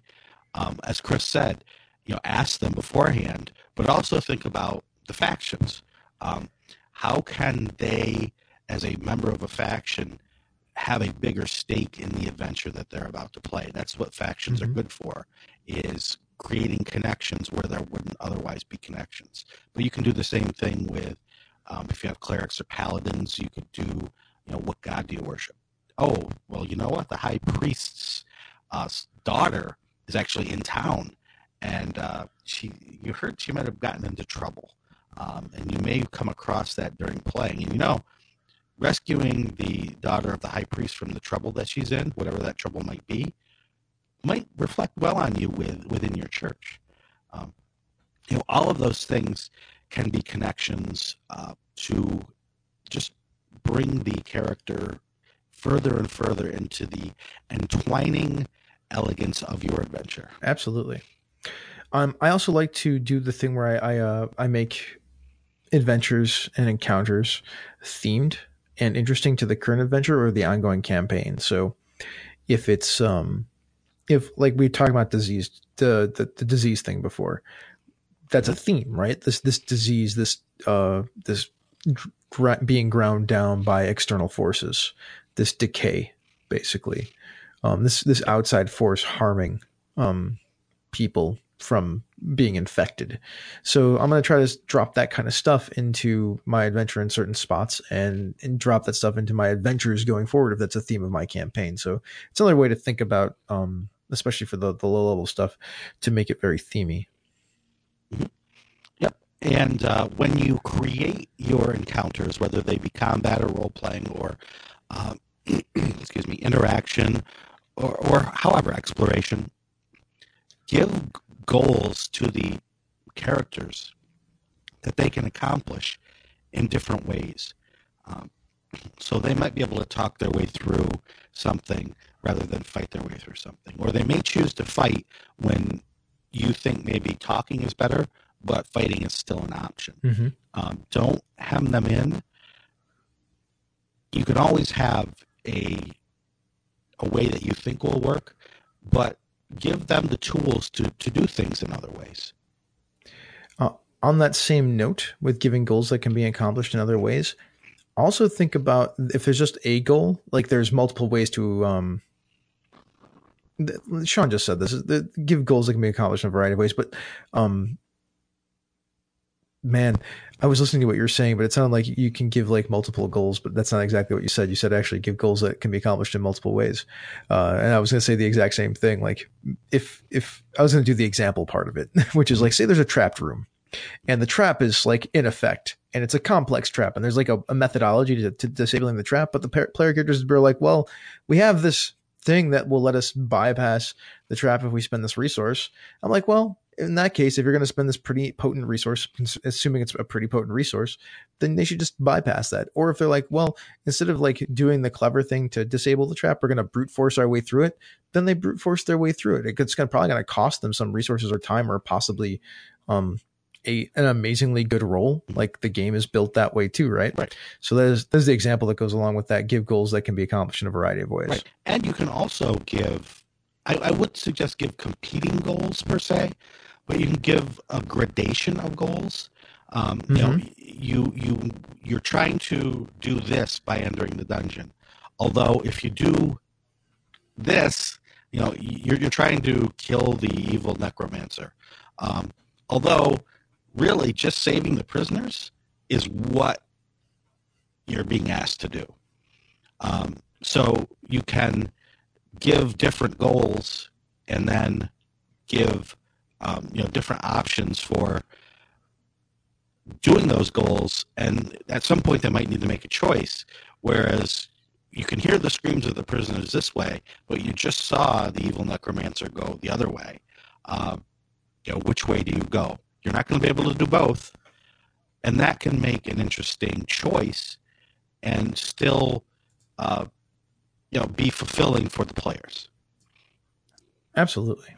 um, as Chris said, you know, ask them beforehand, but also think about the factions. Um, how can they, as a member of a faction, have a bigger stake in the adventure that they're about to play? That's what factions Mhm. are good for, is creating connections where there wouldn't otherwise be connections. But you can do the same thing with um, if you have clerics or paladins. You could do, you know, what god do you worship? Oh, well, you know what? The high priest's uh, daughter is actually in town, and uh, she you heard she might have gotten into trouble, um, and you may come across that during playing. And you know, rescuing the daughter of the high priest from the trouble that she's in, whatever that trouble might be, might reflect well on you with within your church. Um, you know, all of those things can be connections uh, to just bring the character further and further into the entwining elegance of your adventure. Absolutely. Um, I also like to do the thing where I I, uh, I make adventures and encounters themed and interesting to the current adventure or the ongoing campaign. So if it's um if like we talked about disease the, the the disease thing before, that's a theme, right? This this disease, this uh this being ground down by external forces, this decay, basically, um, this this outside force harming um people from being infected. So I'm going to try to drop that kind of stuff into my adventure in certain spots and, and drop that stuff into my adventures going forward if that's a theme of my campaign. So it's another way to think about, um, especially for the, the low level stuff, to make it very themey. And uh, when you create your encounters, whether they be combat or role playing or, uh, excuse me, interaction or, or however, exploration, give goals to the characters that they can accomplish in different ways. Um, so they might be able to talk their way through something rather than fight their way through something. Or they may choose to fight when you think maybe talking is better, but fighting is still an option. Mm-hmm. Um, don't hem them in. You can always have a a way that you think will work, but give them the tools to, to do things in other ways. Uh, on that same note, with giving goals that can be accomplished in other ways, also think about if there's just a goal, like there's multiple ways to. Um, Shawn just said this: give goals that can be accomplished in a variety of ways, but um, man, I was listening to what you were saying, but it sounded like you can give like multiple goals, but that's not exactly what you said. You said actually give goals that can be accomplished in multiple ways. Uh, and I was going to say the exact same thing. Like if, if I was going to do the example part of it, which is like, say there's a trapped room and the trap is like in effect and it's a complex trap and there's like a, a methodology to, to, disabling the trap, but the player characters are like, well, we have this thing that will let us bypass the trap if we spend this resource. I'm like, well, in that case, if you're going to spend this pretty potent resource, assuming it's a pretty potent resource, then they should just bypass that. Or if they're like, well, instead of like doing the clever thing to disable the trap, we're going to brute force our way through it, then they brute force their way through it. It's gonna, probably going to cost them some resources or time or possibly um, a an amazingly good roll. Like the game is built that way too, right? Right. So there's there's the example that goes along with that. Give goals that can be accomplished in a variety of ways. Right. And you can also give. I, I would suggest give competing goals per se but you can give a gradation of goals. Um, mm-hmm. You know, mm-hmm. you you you're trying to do this by entering the dungeon. Although if you do this, you know, you're you're trying to kill the evil necromancer. Um, although, really, just saving the prisoners is what you're being asked to do. Um, so you can give different goals and then give um, you know different options for doing those goals. And at some point they might need to make a choice. Whereas you can hear the screams of the prisoners this way but you just saw the evil necromancer go the other way. Uh, you know which way do you go? You're not going to be able to do both. And that can make an interesting choice and still uh, you know be fulfilling for the players. Absolutely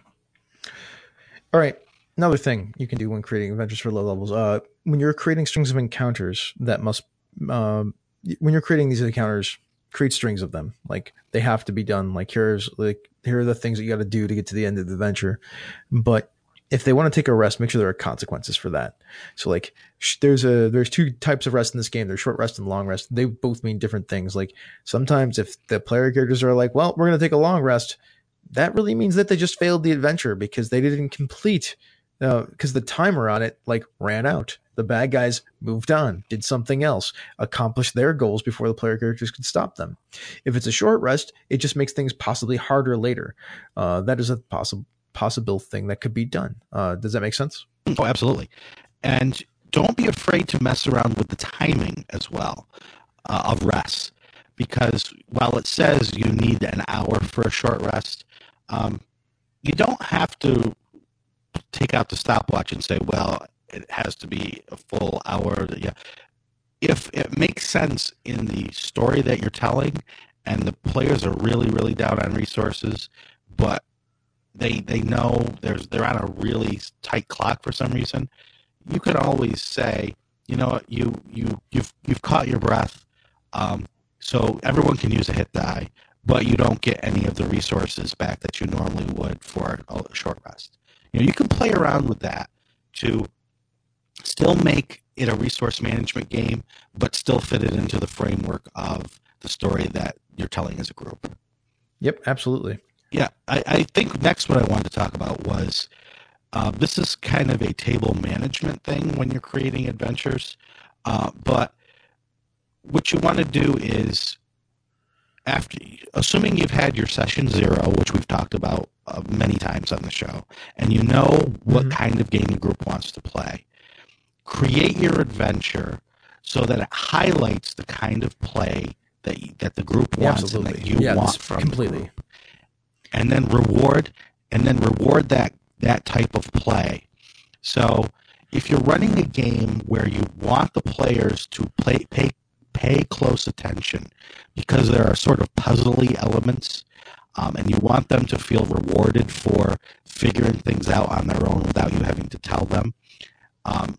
all right. Another thing you can do when creating adventures for low levels, uh, when you're creating strings of encounters that must, um, when you're creating these encounters, create strings of them. Like they have to be done. Like here's like here are the things that you got to do to get to the end of the adventure. But if they want to take a rest, make sure there are consequences for that. So like sh- there's a there's two types of rest in this game. There's short rest and long rest. They both mean different things. Like sometimes if the player characters are like, well, we're gonna take a long rest, that really means that they just failed the adventure because they didn't complete because uh, the timer on it like ran out. The bad guys moved on, did something else, accomplished their goals before the player characters could stop them. If it's a short rest, it just makes things possibly harder later. Uh, that is a possible possible thing that could be done. Uh, does that make sense? Oh, absolutely. And don't be afraid to mess around with the timing as well uh, of rest, because while it says you need an hour for a short rest, um, you don't have to take out the stopwatch and say, well, it has to be a full hour. Yeah. If it makes sense in the story that you're telling and the players are really, really down on resources, but they they know there's they're on a really tight clock for some reason, you can always say, you know, you you you've you've caught your breath, um, so everyone can use a hit die, but you don't get any of the resources back that you normally would for a short rest. You know, you can play around with that to still make it a resource management game, but still fit it into the framework of the story that you're telling as a group. Yep, absolutely. Yeah, I, I think next what I wanted to talk about was uh, this is kind of a table management thing when you're creating adventures, uh, but what you want to do is after assuming you've had your session zero, which we've talked about uh, many times on the show, and you know what mm-hmm. kind of game the group wants to play, create your adventure so that it highlights the kind of play that you, that the group wants Absolutely. and that you yeah, want from completely. And then reward and then reward that that type of play. So if you're running a game where you want the players to play pay pay close attention because there are sort of puzzly elements um, and you want them to feel rewarded for figuring things out on their own without you having to tell them. Um,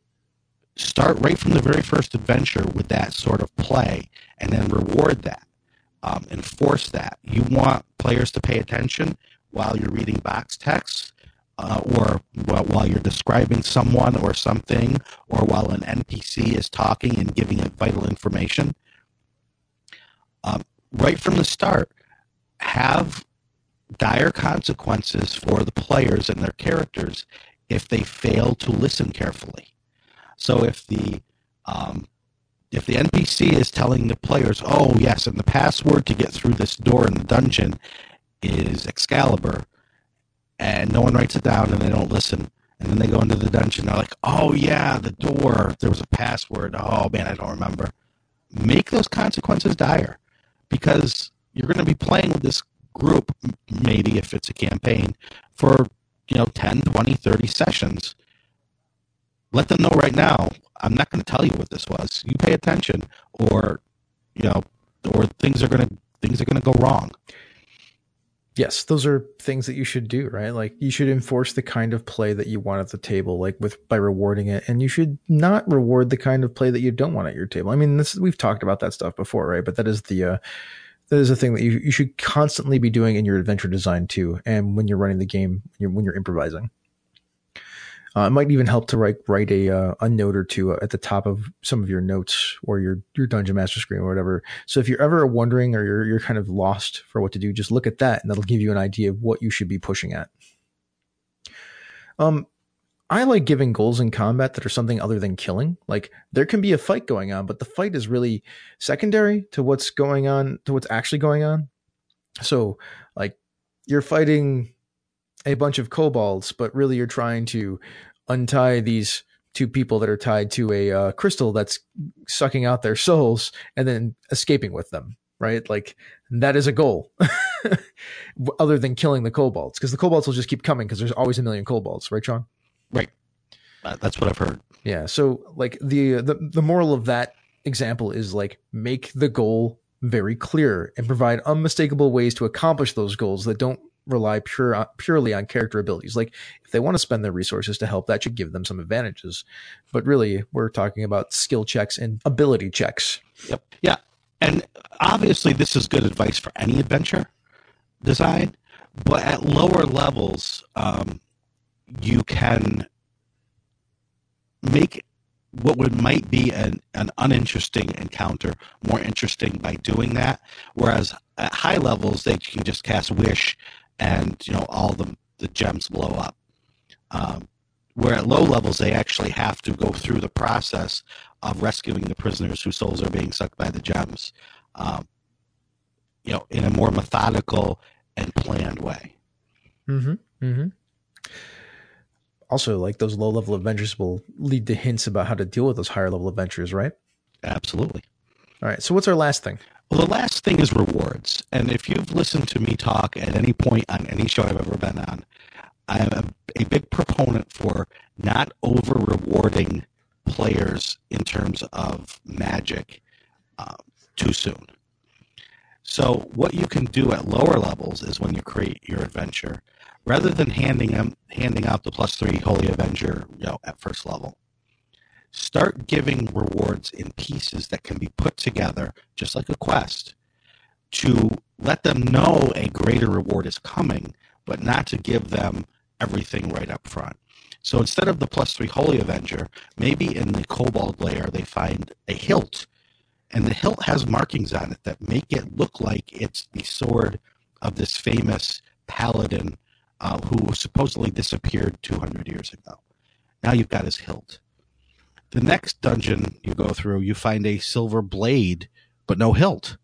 start right from the very first adventure with that sort of play and then reward that um, enforce that. You want players to pay attention while you're reading box text uh, or while you're describing someone or something or while an npc is talking and giving it vital information um, right from the start have dire consequences for the players and their characters if they fail to listen carefully. So if the um, if the NPC is telling the players, "Oh yes, and the password to get through this door in the dungeon is Excalibur," and no one writes it down and they don't listen, and then they go into the dungeon, they're like, "Oh yeah, the door. There was a password. Oh man, I don't remember." Make those consequences dire, because you're going to be playing with this group, maybe if it's a campaign, for you know 10, 20, 30 sessions let them know right now. I'm not going to tell you what this was. You pay attention, or you know, or things are going to things are going to go wrong. Yes, those are things that you should do, right? Like you should enforce the kind of play that you want at the table, like with by rewarding it, and you should not reward the kind of play that you don't want at your table. I mean, this we've talked about that stuff before, right? But that is the uh, that is a thing that you you should constantly be doing in your adventure design too, and when you're running the game, when you're, when you're improvising. Uh, it might even help to write write a uh, a note or two at the top of some of your notes or your your dungeon master screen or whatever. So if you're ever wondering or you're you're kind of lost for what to do, just look at that and that'll give you an idea of what you should be pushing at. Um, I like giving goals in combat that are something other than killing. Like there can be a fight going on, but the fight is really secondary to what's going on, to what's actually going on. So, like, you're fighting a bunch of kobolds, but really you're trying to untie these two people that are tied to a uh, crystal that's sucking out their souls and then escaping with them right? Like that is a goal. Other than killing the kobolds because the kobolds will just keep coming because there's always a million kobolds right shawn? Right. Uh, that's what i've heard. Yeah so like the, the the moral of that example is like make the goal very clear and provide unmistakable ways to accomplish those goals that don't rely pure uh, purely on character abilities. Like if they want to spend their resources to help, that should give them some advantages. But really, we're talking about skill checks and ability checks. Yep. Yeah. And obviously, this is good advice for any adventure design. But at lower levels, um, you can make what would might be an, an uninteresting encounter more interesting by doing that. Whereas at high levels, they can just cast wish and you know all the the gems blow up. Um, where at low levels they actually have to go through the process of rescuing the prisoners whose souls are being sucked by the gems, um, you know, in a more methodical and planned way. Mm-hmm. Mm-hmm. Also, like those low level adventures will lead to hints about how to deal with those higher level adventures, right? Absolutely. All right. So, what's our last thing? Well, the last thing is rewards. And if you've listened to me talk at any point on any show I've ever been on, I am a, a big proponent for not over rewarding players in terms of magic uh, too soon. So, what you can do at lower levels is when you create your adventure, rather than handing them handing out the plus three Holy Avenger, you know, at first level, start giving rewards in pieces that can be put together, just like a quest, to let them know a greater reward is coming, but not to give them everything right up front. So instead of the plus three Holy Avenger, maybe in the Kobold lair they find a hilt and the hilt has markings on it that make it look like it's the sword of this famous paladin uh, who supposedly disappeared 200 years ago. Now you've got his hilt. The next dungeon you go through, you find a silver blade, but no hilt.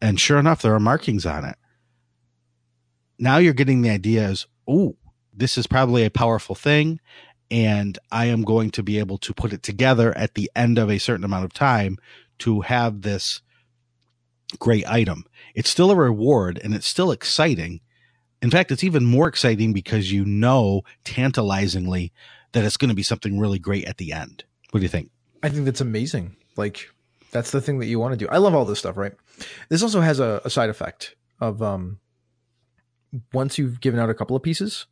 And sure enough, there are markings on it. Now you're getting the idea is, oh, this is probably a powerful thing. And I am going to be able to put it together at the end of a certain amount of time to have this great item. It's still a reward and it's still exciting. In fact, it's even more exciting because you know tantalizingly that it's going to be something really great at the end. What do you think? I think that's amazing. Like that's the thing that you want to do. I love all this stuff, right? This also has a, a side effect of um once you've given out a couple of pieces,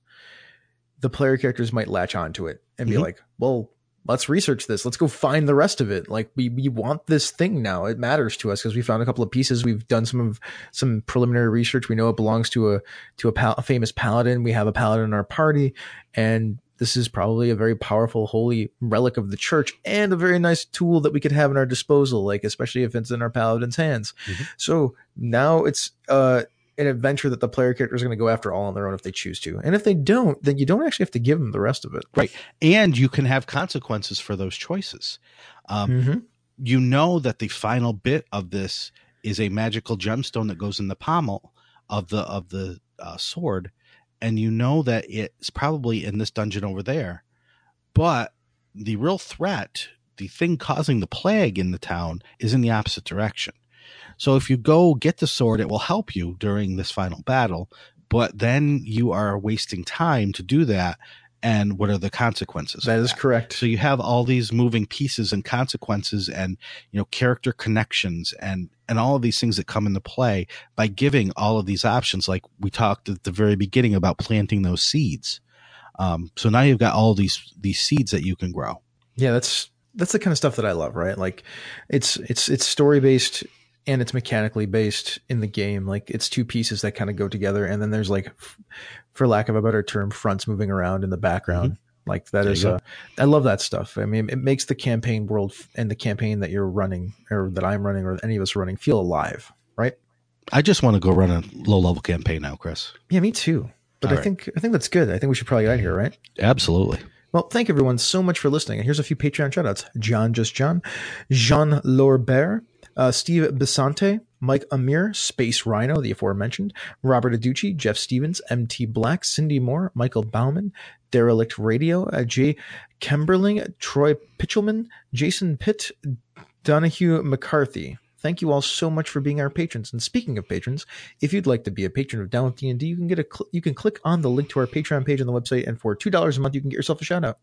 the player characters might latch onto it and be Mhm. like, well, let's research this. Let's go find the rest of it. Like we, we want this thing now. It matters to us because we found a couple of pieces. We've done some of some preliminary research. We know it belongs to a, to a, pal- a famous paladin. We have a paladin in our party and this is probably a very powerful holy relic of the church and a very nice tool that we could have in our disposal, like especially if it's in our paladin's hands. Mhm. So now it's, uh, an adventure that the player character is going to go after all on their own if they choose to. And if they don't, then you don't actually have to give them the rest of it. Right. And you can have consequences for those choices. Um, Mm-hmm. you know that the final bit of this is a magical gemstone that goes in the pommel of the of the uh, sword, and you know that it's probably in this dungeon over there. But the real threat, the thing causing the plague in the town, is in the opposite direction. So if you go get the sword, it will help you during this final battle. But then you are wasting time to do that. And what are the consequences? That correct. so you have all these moving pieces and consequences and you know character connections and and all of these things that come into play by giving all of these options like we talked at the very beginning about planting those seeds. Um, so now you've got all these these seeds that you can grow. Yeah, that's that's the kind of stuff that I love, right? Like it's it's it's story based and it's mechanically based in the game. Like it's two pieces that kind of go together and then there's like f- for lack of a better term fronts moving around in the background. Like that There is uh I love that stuff. I mean, it makes the campaign world f- and the campaign that you're running or that I'm running or any of us are running feel alive, right? I just want to go run a low level campaign now, Chris. Yeah, me too. But All I right. think I think that's good. I think we should probably get out of here, right? Absolutely. Well, thank everyone so much for listening. And here's a few Patreon shoutouts John Just John, Jean Lorbert, uh, Steve Bisante, Mike Amir, Space Rhino, the aforementioned, Robert Aducci, Jeff Stevens, MT Black, Cindy Moore, Michael Bauman, Derelict Radio, uh, Jay Kemberling, Troy Pitchelman, Jason Pitt, Donahue McCarthy. Thank you all so much for being our patrons. And speaking of patrons, if you'd like to be a patron of Down with D&D, you can get a cl- you can click on the link to our Patreon page on the website, and for two dollars a month, you can get yourself a shout out.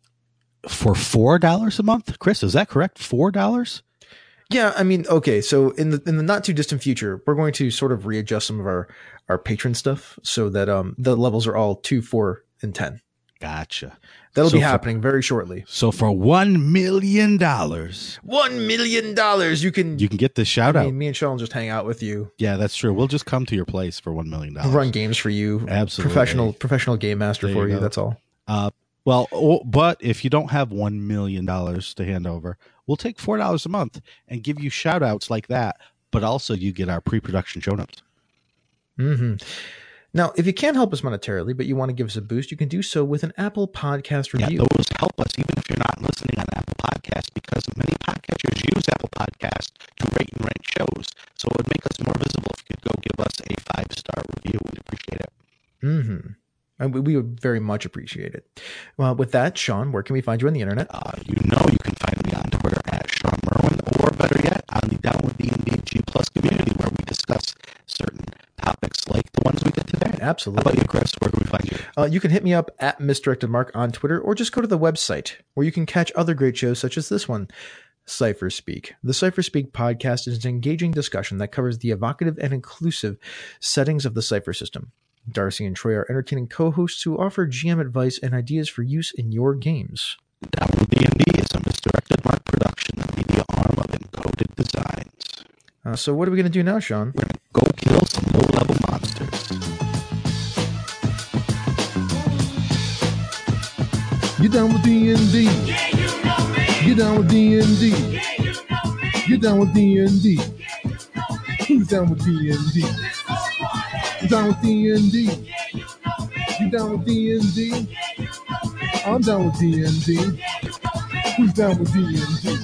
For four dollars a month, Chris, is that correct? Four dollars? Yeah, I mean, okay, so in the in the not too distant future, we're going to sort of readjust some of our our patron stuff so that um the levels are all two, four, and ten. Gotcha. That'll So be for- happening very shortly. So for one million dollars, One million dollars, you can. you can get this shout I out. me and Sean just hang out with you, Yeah, that's true. We'll just come to your place for one million dollars. run games for you, Absolutely. professional professional game master There for you you. That's all. Uh, well, oh, but if you don't have one million dollars to hand over, we'll take four dollars a month and give you shout outs like that. But also, you get our pre-production show notes. hmm Now, if you can't help us monetarily, but you want to give us a boost, you can do so with an Apple Podcast Yeah, review. those help us even if you're not listening on Apple Podcasts because many podcasters use Apple Podcasts to rate and rank shows. So it would make us more visible if you could go give us a five star review. We'd appreciate it. Mm-hmm. And we, we would very much appreciate it. Well, with that, Shawn, where can we find you on the internet? Uh, you know you can find me on Twitter at Shawn Merwin, or better yet, on the Down with D&D G Plus community where we discuss certain topics like the ones we did today. How Absolutely. about you, Chris? Where can we find you? Uh, you can hit me up at Misdirected Mark on Twitter or just go to the website where you can catch other great shows such as this one, Cypher Speak. The Cypher Speak podcast is an engaging discussion that covers the evocative and inclusive settings of the Cypher system. Darcy and Troy are entertaining co-hosts who offer GM advice and ideas for use in your games. Down with D&D is a misdirected mark production, the media arm of Encoded Designs. Uh, so what are we going to do now, Shawn? We're going to go kill some low-level monsters. Get down with D&D. Get down with D&D. Get down with D&D. Who's down with D&D? You down with D&D? You down with D&D? I'm down with D&D. Who's down with D&D?